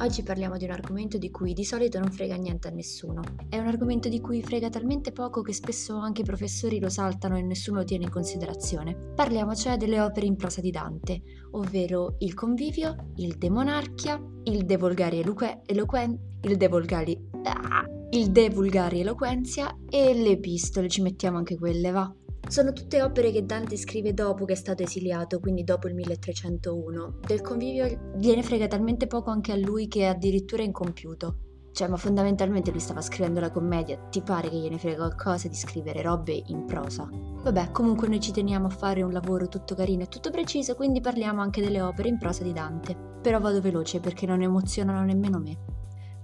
Oggi parliamo di un argomento di cui di solito non frega niente a nessuno. È un argomento di cui frega talmente poco che spesso anche i professori lo saltano e nessuno lo tiene in considerazione. Parliamo cioè delle opere in prosa di Dante, ovvero il Convivio, il De Monarchia, il De Volgari Eloque- Eloquen- il De Volgari... Ah, il De Vulgari Eloquenzia e le epistole, ci mettiamo anche quelle, va? Sono tutte opere che Dante scrive dopo che è stato esiliato, quindi dopo il 1301. Del convivio gliene frega talmente poco anche a lui che è addirittura incompiuto. Cioè, ma fondamentalmente lui stava scrivendo la commedia, ti pare che gliene frega qualcosa di scrivere robe in prosa? Vabbè, comunque noi ci teniamo a fare un lavoro tutto carino e tutto preciso, quindi parliamo anche delle opere in prosa di Dante. Però vado veloce perché non emozionano nemmeno me.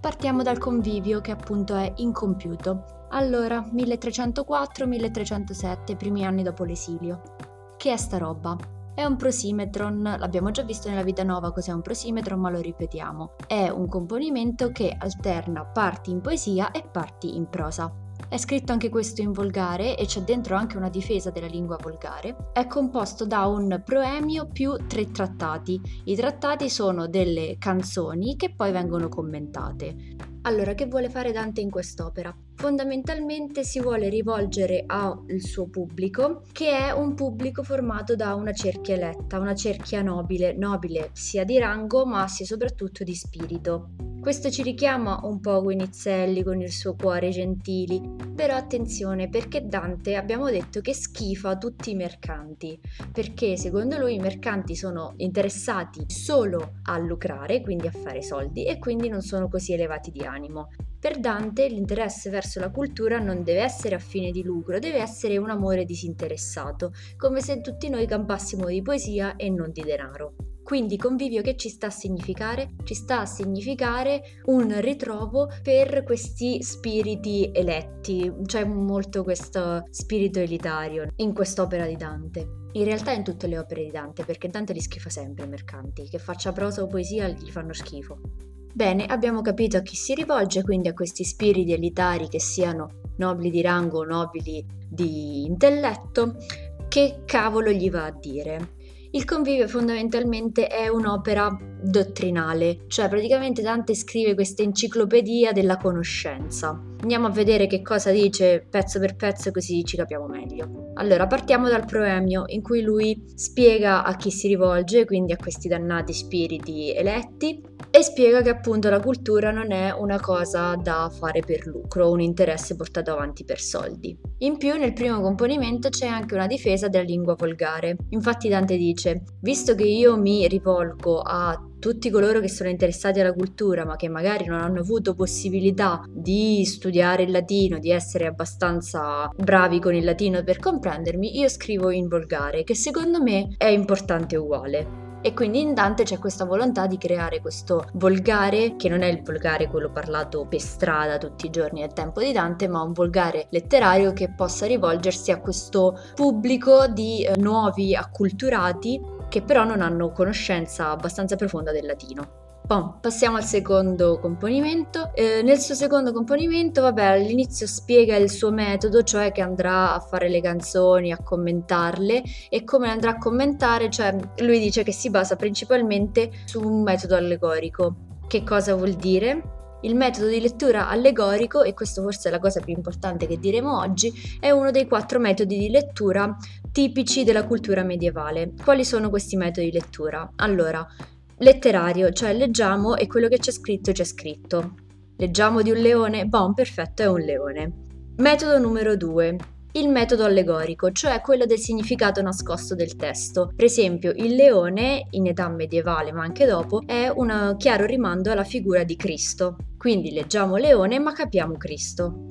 Partiamo dal convivio che appunto è incompiuto. Allora, 1304-1307, primi anni dopo l'esilio. Che è sta roba? È un prosimetron, l'abbiamo già visto nella vita nuova cos'è un prosimetron, ma lo ripetiamo. È un componimento che alterna parti in poesia e parti in prosa. È scritto anche questo in volgare e c'è dentro anche una difesa della lingua volgare. È composto da un proemio più tre trattati. I trattati sono delle canzoni che poi vengono commentate. Allora, che vuole fare Dante in quest'opera? Fondamentalmente si vuole rivolgere al suo pubblico, che è un pubblico formato da una cerchia eletta, una cerchia nobile, nobile sia di rango ma sia soprattutto di spirito. Questo ci richiama un po' Guinizelli con il suo cuore gentili, però attenzione perché Dante abbiamo detto che schifa tutti i mercanti, perché secondo lui i mercanti sono interessati solo a lucrare, quindi a fare soldi e quindi non sono così elevati di animo. Per Dante l'interesse verso la cultura non deve essere a fine di lucro, deve essere un amore disinteressato, come se tutti noi campassimo di poesia e non di denaro. Quindi convivio che ci sta a significare? Ci sta a significare un ritrovo per questi spiriti eletti, c'è molto questo spirito elitario in quest'opera di Dante. In realtà in tutte le opere di Dante, perché Dante li schifa sempre i mercanti, che faccia prosa o poesia gli fanno schifo. Bene, abbiamo capito a chi si rivolge, quindi a questi spiriti elitari che siano nobili di rango o nobili di intelletto, che cavolo gli va a dire? Il convivio fondamentalmente è un'opera dottrinale, cioè praticamente Dante scrive questa enciclopedia della conoscenza. Andiamo a vedere che cosa dice pezzo per pezzo così ci capiamo meglio. Allora, partiamo dal proemio in cui lui spiega a chi si rivolge, quindi a questi dannati spiriti eletti, e spiega che appunto la cultura non è una cosa da fare per lucro, un interesse portato avanti per soldi. In più nel primo componimento c'è anche una difesa della lingua volgare. Infatti Dante dice, visto che io mi rivolgo a tutti coloro che sono interessati alla cultura ma che magari non hanno avuto possibilità di studiare il latino, di essere abbastanza bravi con il latino per comprendermi, io scrivo in volgare, che secondo me è importante uguale. E quindi in Dante c'è questa volontà di creare questo volgare, che non è il volgare quello parlato per strada tutti i giorni al tempo di Dante, ma un volgare letterario che possa rivolgersi a questo pubblico di eh, nuovi acculturati che però non hanno conoscenza abbastanza profonda del latino. Bon, passiamo al secondo componimento. Eh, nel suo secondo componimento, vabbè, all'inizio spiega il suo metodo, cioè che andrà a fare le canzoni, a commentarle e come andrà a commentare, cioè lui dice che si basa principalmente su un metodo allegorico. Che cosa vuol dire? Il metodo di lettura allegorico, e questo forse è la cosa più importante che diremo oggi, è uno dei quattro metodi di lettura tipici della cultura medievale. Quali sono questi metodi di lettura? Allora, letterario, cioè leggiamo e quello che c'è scritto c'è scritto. Leggiamo di un leone? Bon, perfetto, è un leone. Metodo numero 2 il metodo allegorico, cioè quello del significato nascosto del testo. Per esempio, il leone, in età medievale ma anche dopo, è un chiaro rimando alla figura di Cristo. Quindi leggiamo leone ma capiamo Cristo.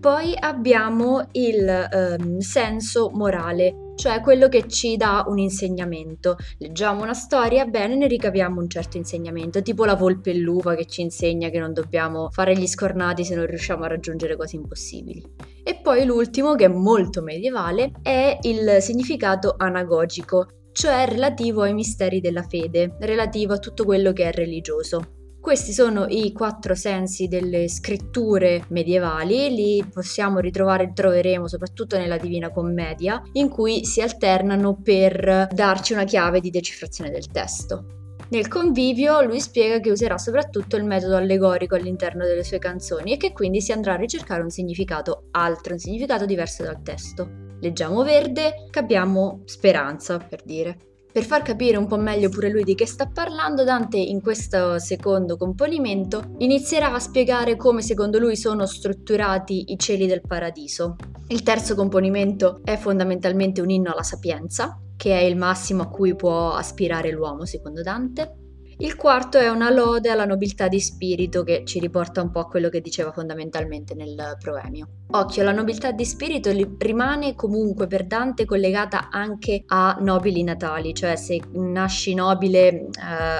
Poi abbiamo il um, senso morale, cioè quello che ci dà un insegnamento. Leggiamo una storia, bene, ne ricaviamo un certo insegnamento, tipo la volpe e l'uva che ci insegna che non dobbiamo fare gli scornati se non riusciamo a raggiungere cose impossibili. E poi l'ultimo, che è molto medievale, è il significato anagogico, cioè relativo ai misteri della fede, relativo a tutto quello che è religioso. Questi sono i quattro sensi delle scritture medievali, li possiamo ritrovare, troveremo soprattutto nella Divina Commedia, in cui si alternano per darci una chiave di decifrazione del testo. Nel convivio lui spiega che userà soprattutto il metodo allegorico all'interno delle sue canzoni e che quindi si andrà a ricercare un significato altro, un significato diverso dal testo. Leggiamo verde, capiamo speranza, per dire. Per far capire un po' meglio pure lui di che sta parlando, Dante in questo secondo componimento inizierà a spiegare come secondo lui sono strutturati i cieli del paradiso. Il terzo componimento è fondamentalmente un inno alla sapienza, che è il massimo a cui può aspirare l'uomo secondo Dante. Il quarto è una lode alla nobiltà di spirito che ci riporta un po' a quello che diceva fondamentalmente nel proemio. Occhio, la nobiltà di spirito rimane comunque per Dante collegata anche a nobili natali, cioè se nasci nobile eh,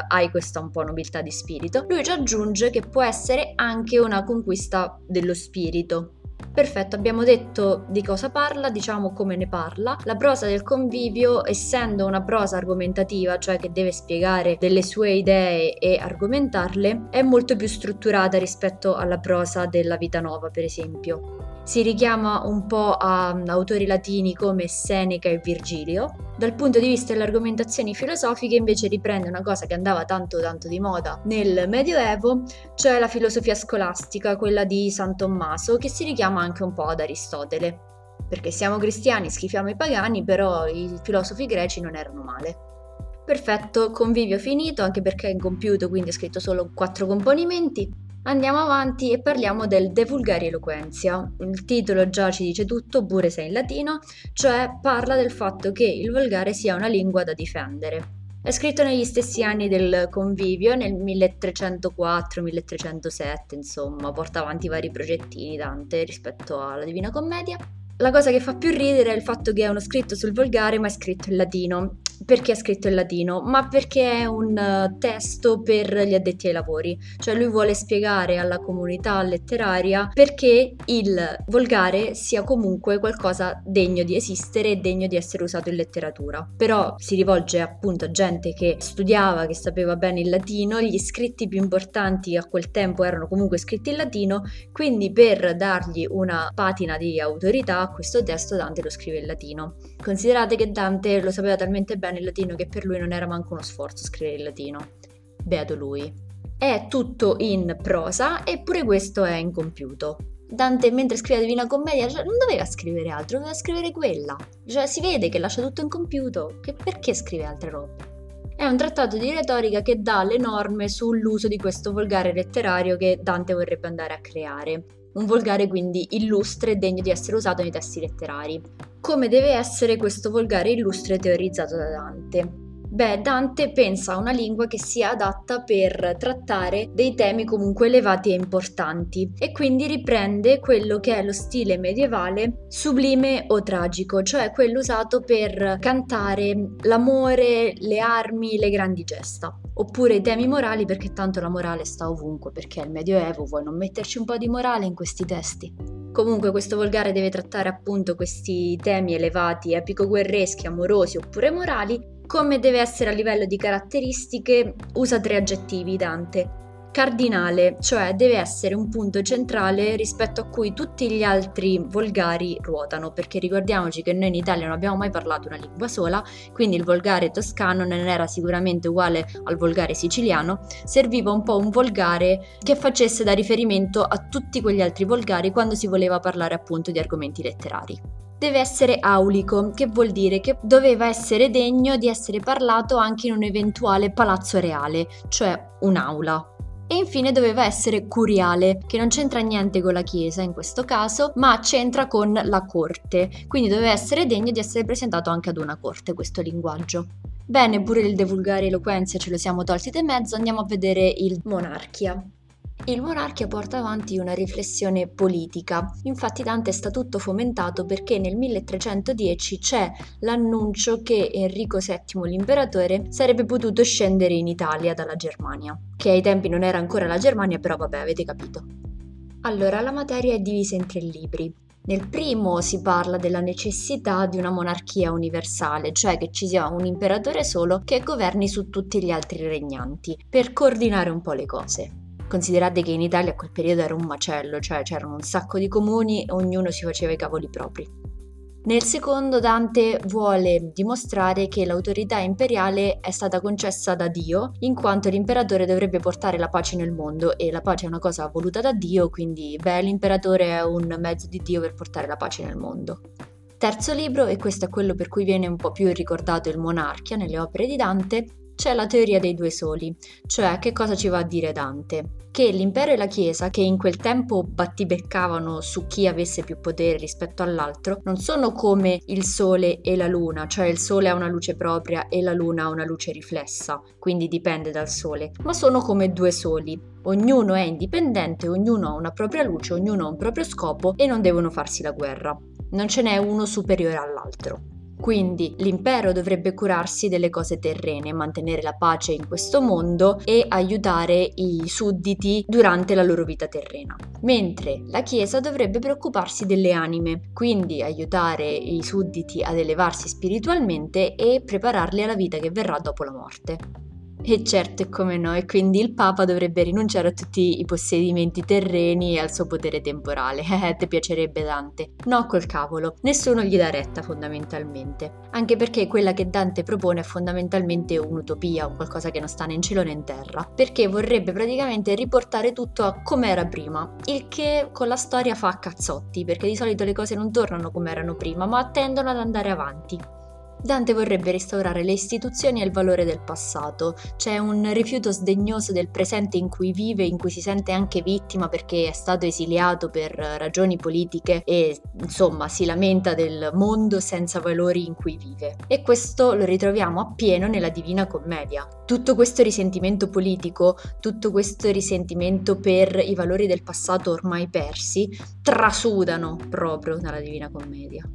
hai questa un po' nobiltà di spirito. Lui ci aggiunge che può essere anche una conquista dello spirito, Perfetto, abbiamo detto di cosa parla, diciamo come ne parla. La prosa del convivio, essendo una prosa argomentativa, cioè che deve spiegare delle sue idee e argomentarle, è molto più strutturata rispetto alla prosa della vita nuova, per esempio si richiama un po' a mm, autori latini come Seneca e Virgilio. Dal punto di vista delle argomentazioni filosofiche invece riprende una cosa che andava tanto tanto di moda nel Medioevo, cioè la filosofia scolastica, quella di San Tommaso, che si richiama anche un po' ad Aristotele. Perché siamo cristiani, schifiamo i pagani, però i filosofi greci non erano male. Perfetto, convivio finito, anche perché è incompiuto, quindi ho scritto solo quattro componimenti. Andiamo avanti e parliamo del De Vulgari Eloquenzia. Il titolo già ci dice tutto, pure se in latino, cioè parla del fatto che il volgare sia una lingua da difendere. È scritto negli stessi anni del convivio, nel 1304-1307, insomma, porta avanti vari progettini Dante rispetto alla Divina Commedia. La cosa che fa più ridere è il fatto che è uno scritto sul volgare ma è scritto in latino perché è scritto in latino, ma perché è un uh, testo per gli addetti ai lavori, cioè lui vuole spiegare alla comunità letteraria perché il volgare sia comunque qualcosa degno di esistere e degno di essere usato in letteratura. Però si rivolge appunto a gente che studiava, che sapeva bene il latino, gli scritti più importanti a quel tempo erano comunque scritti in latino, quindi per dargli una patina di autorità a questo testo Dante lo scrive in latino. Considerate che Dante lo sapeva talmente bene in latino che per lui non era manco uno sforzo scrivere in latino. Beato lui. È tutto in prosa eppure questo è incompiuto. Dante mentre scrive la Divina Commedia cioè, non doveva scrivere altro, doveva scrivere quella. Cioè si vede che lascia tutto incompiuto, che perché scrive altre robe? È un trattato di retorica che dà le norme sull'uso di questo volgare letterario che Dante vorrebbe andare a creare. Un volgare quindi illustre e degno di essere usato nei testi letterari come deve essere questo volgare illustre teorizzato da Dante. Beh, Dante pensa a una lingua che sia adatta per trattare dei temi comunque elevati e importanti e quindi riprende quello che è lo stile medievale sublime o tragico, cioè quello usato per cantare l'amore, le armi, le grandi gesta. Oppure i temi morali perché tanto la morale sta ovunque, perché è il Medioevo, vuoi non metterci un po' di morale in questi testi? Comunque questo volgare deve trattare appunto questi temi elevati, epico-guerreschi, amorosi oppure morali, come deve essere a livello di caratteristiche, usa tre aggettivi Dante cardinale, cioè deve essere un punto centrale rispetto a cui tutti gli altri volgari ruotano, perché ricordiamoci che noi in Italia non abbiamo mai parlato una lingua sola, quindi il volgare toscano non era sicuramente uguale al volgare siciliano, serviva un po' un volgare che facesse da riferimento a tutti quegli altri volgari quando si voleva parlare appunto di argomenti letterari deve essere aulico, che vuol dire che doveva essere degno di essere parlato anche in un eventuale palazzo reale, cioè un'aula. E infine doveva essere curiale, che non c'entra niente con la chiesa in questo caso, ma c'entra con la corte, quindi doveva essere degno di essere presentato anche ad una corte questo linguaggio. Bene, pure il divulgare eloquenza ce lo siamo tolti di mezzo, andiamo a vedere il monarchia. Il monarchia porta avanti una riflessione politica, infatti Dante sta tutto fomentato perché nel 1310 c'è l'annuncio che Enrico VII, l'imperatore, sarebbe potuto scendere in Italia dalla Germania, che ai tempi non era ancora la Germania, però vabbè avete capito. Allora, la materia è divisa in tre libri. Nel primo si parla della necessità di una monarchia universale, cioè che ci sia un imperatore solo che governi su tutti gli altri regnanti, per coordinare un po' le cose. Considerate che in Italia a quel periodo era un macello, cioè c'erano un sacco di comuni e ognuno si faceva i cavoli propri. Nel secondo Dante vuole dimostrare che l'autorità imperiale è stata concessa da Dio, in quanto l'imperatore dovrebbe portare la pace nel mondo e la pace è una cosa voluta da Dio, quindi beh, l'imperatore è un mezzo di Dio per portare la pace nel mondo. Terzo libro, e questo è quello per cui viene un po' più ricordato il Monarchia nelle opere di Dante, c'è la teoria dei due soli, cioè che cosa ci va a dire Dante? Che l'impero e la Chiesa, che in quel tempo battibeccavano su chi avesse più potere rispetto all'altro, non sono come il Sole e la Luna, cioè il Sole ha una luce propria e la Luna ha una luce riflessa, quindi dipende dal Sole, ma sono come due soli. Ognuno è indipendente, ognuno ha una propria luce, ognuno ha un proprio scopo e non devono farsi la guerra. Non ce n'è uno superiore all'altro. Quindi l'impero dovrebbe curarsi delle cose terrene, mantenere la pace in questo mondo e aiutare i sudditi durante la loro vita terrena. Mentre la Chiesa dovrebbe preoccuparsi delle anime, quindi aiutare i sudditi ad elevarsi spiritualmente e prepararli alla vita che verrà dopo la morte. E certo è come no, e quindi il Papa dovrebbe rinunciare a tutti i possedimenti terreni e al suo potere temporale. Eh, ti piacerebbe Dante? No, col cavolo, nessuno gli dà retta fondamentalmente. Anche perché quella che Dante propone è fondamentalmente un'utopia, o qualcosa che non sta né in cielo né in terra, perché vorrebbe praticamente riportare tutto a come era prima, il che con la storia fa cazzotti, perché di solito le cose non tornano come erano prima, ma tendono ad andare avanti. Dante vorrebbe restaurare le istituzioni e il valore del passato, c'è un rifiuto sdegnoso del presente in cui vive, in cui si sente anche vittima perché è stato esiliato per ragioni politiche e insomma si lamenta del mondo senza valori in cui vive. E questo lo ritroviamo appieno nella Divina Commedia. Tutto questo risentimento politico, tutto questo risentimento per i valori del passato ormai persi, trasudano proprio nella Divina Commedia.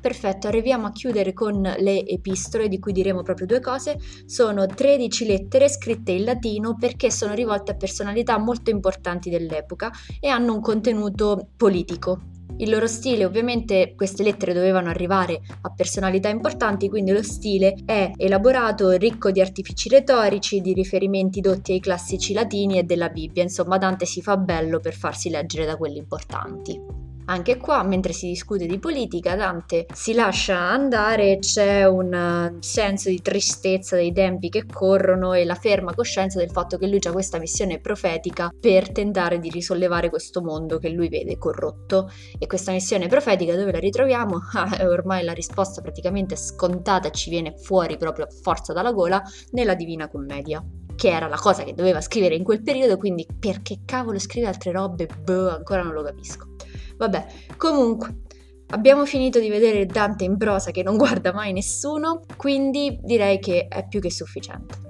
Perfetto, arriviamo a chiudere con le epistole di cui diremo proprio due cose. Sono 13 lettere scritte in latino perché sono rivolte a personalità molto importanti dell'epoca e hanno un contenuto politico. Il loro stile, ovviamente, queste lettere dovevano arrivare a personalità importanti, quindi lo stile è elaborato, ricco di artifici retorici, di riferimenti dotti ai classici latini e della Bibbia. Insomma, Dante si fa bello per farsi leggere da quelli importanti. Anche qua, mentre si discute di politica, Dante si lascia andare, c'è un eh, senso di tristezza dei tempi che corrono e la ferma coscienza del fatto che lui ha questa missione profetica per tentare di risollevare questo mondo che lui vede corrotto. E questa missione profetica dove la ritroviamo? Ah, ormai la risposta praticamente scontata ci viene fuori proprio a forza dalla gola nella Divina Commedia che era la cosa che doveva scrivere in quel periodo, quindi perché cavolo scrive altre robe? Boh, ancora non lo capisco. Vabbè, comunque, abbiamo finito di vedere Dante in prosa che non guarda mai nessuno, quindi direi che è più che sufficiente.